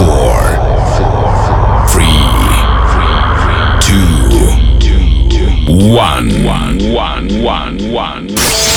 four, three, two, one, one, one, one, one.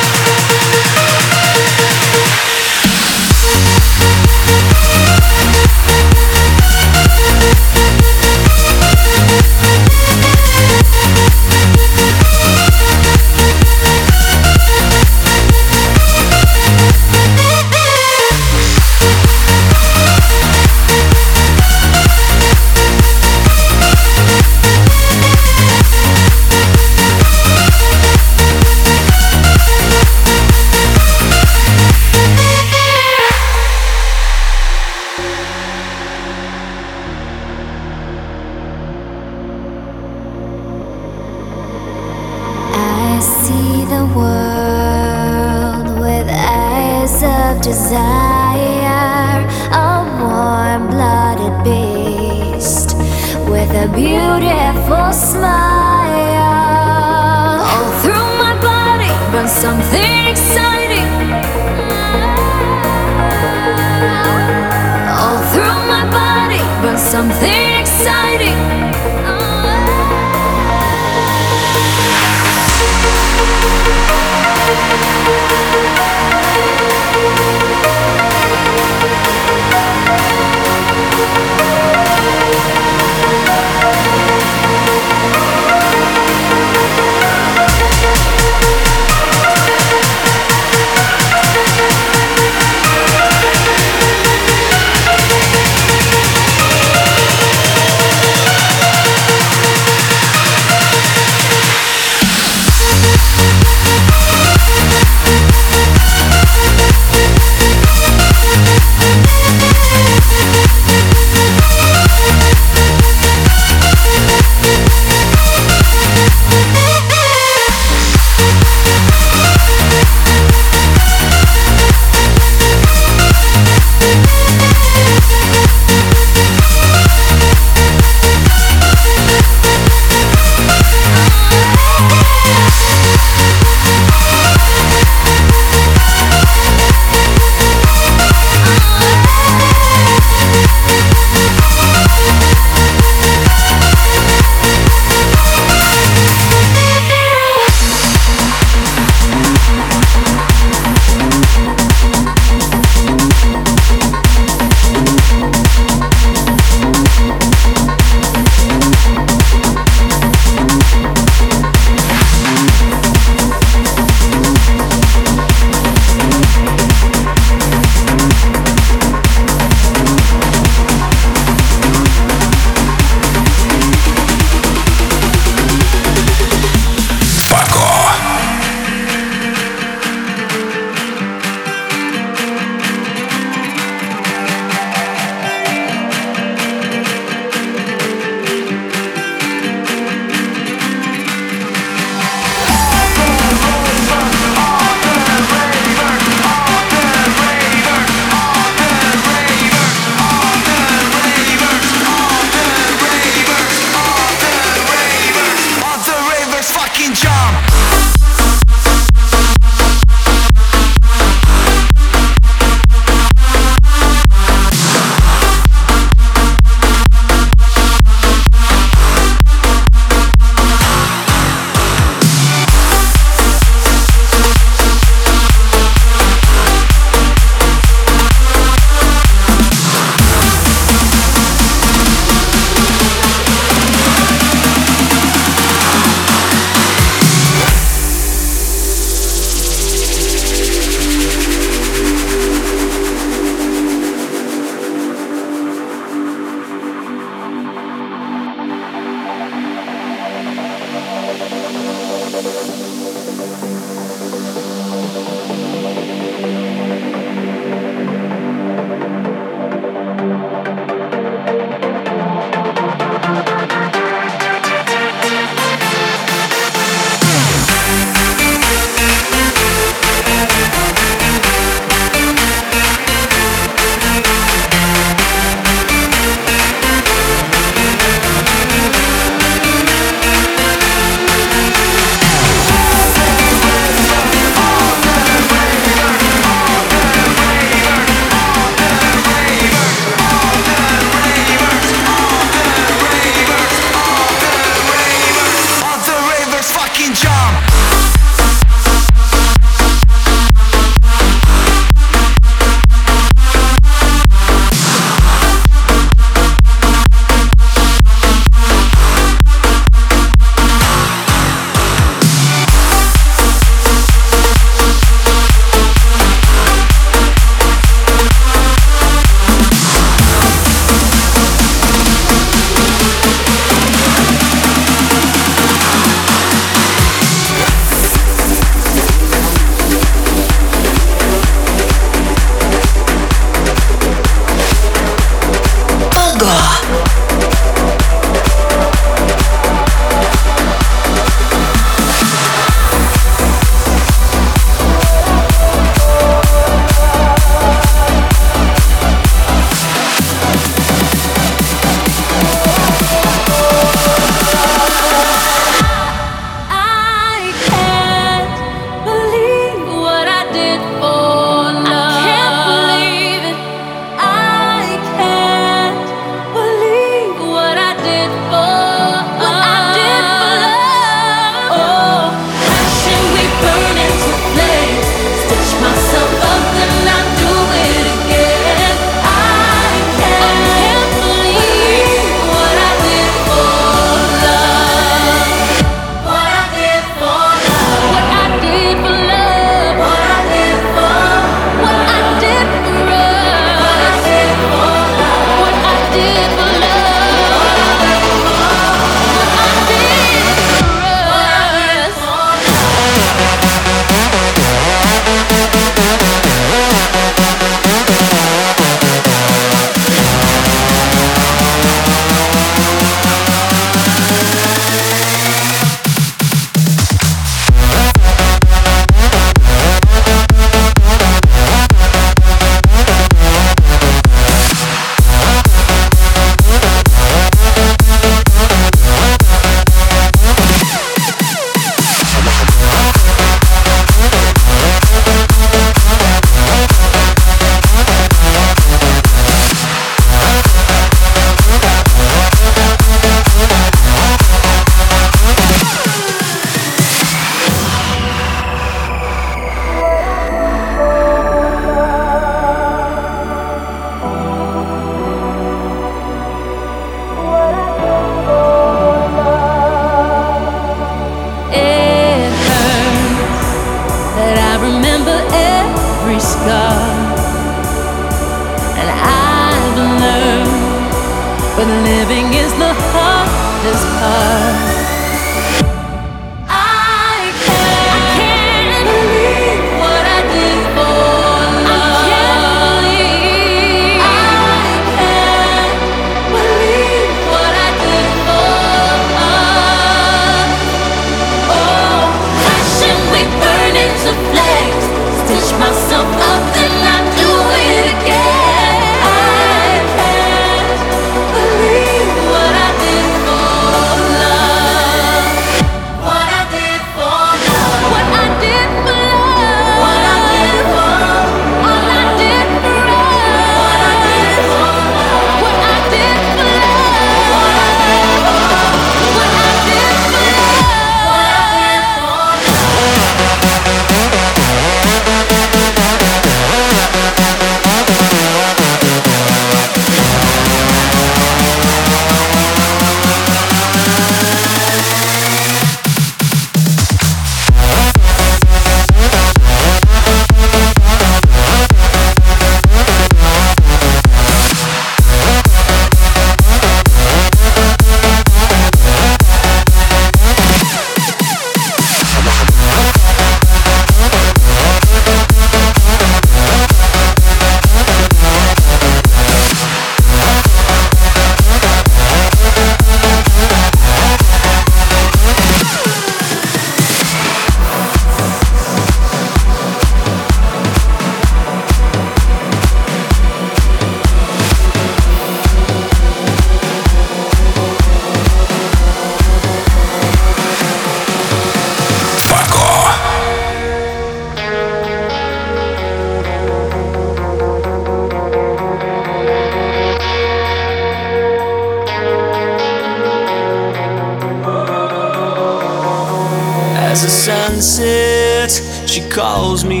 calls me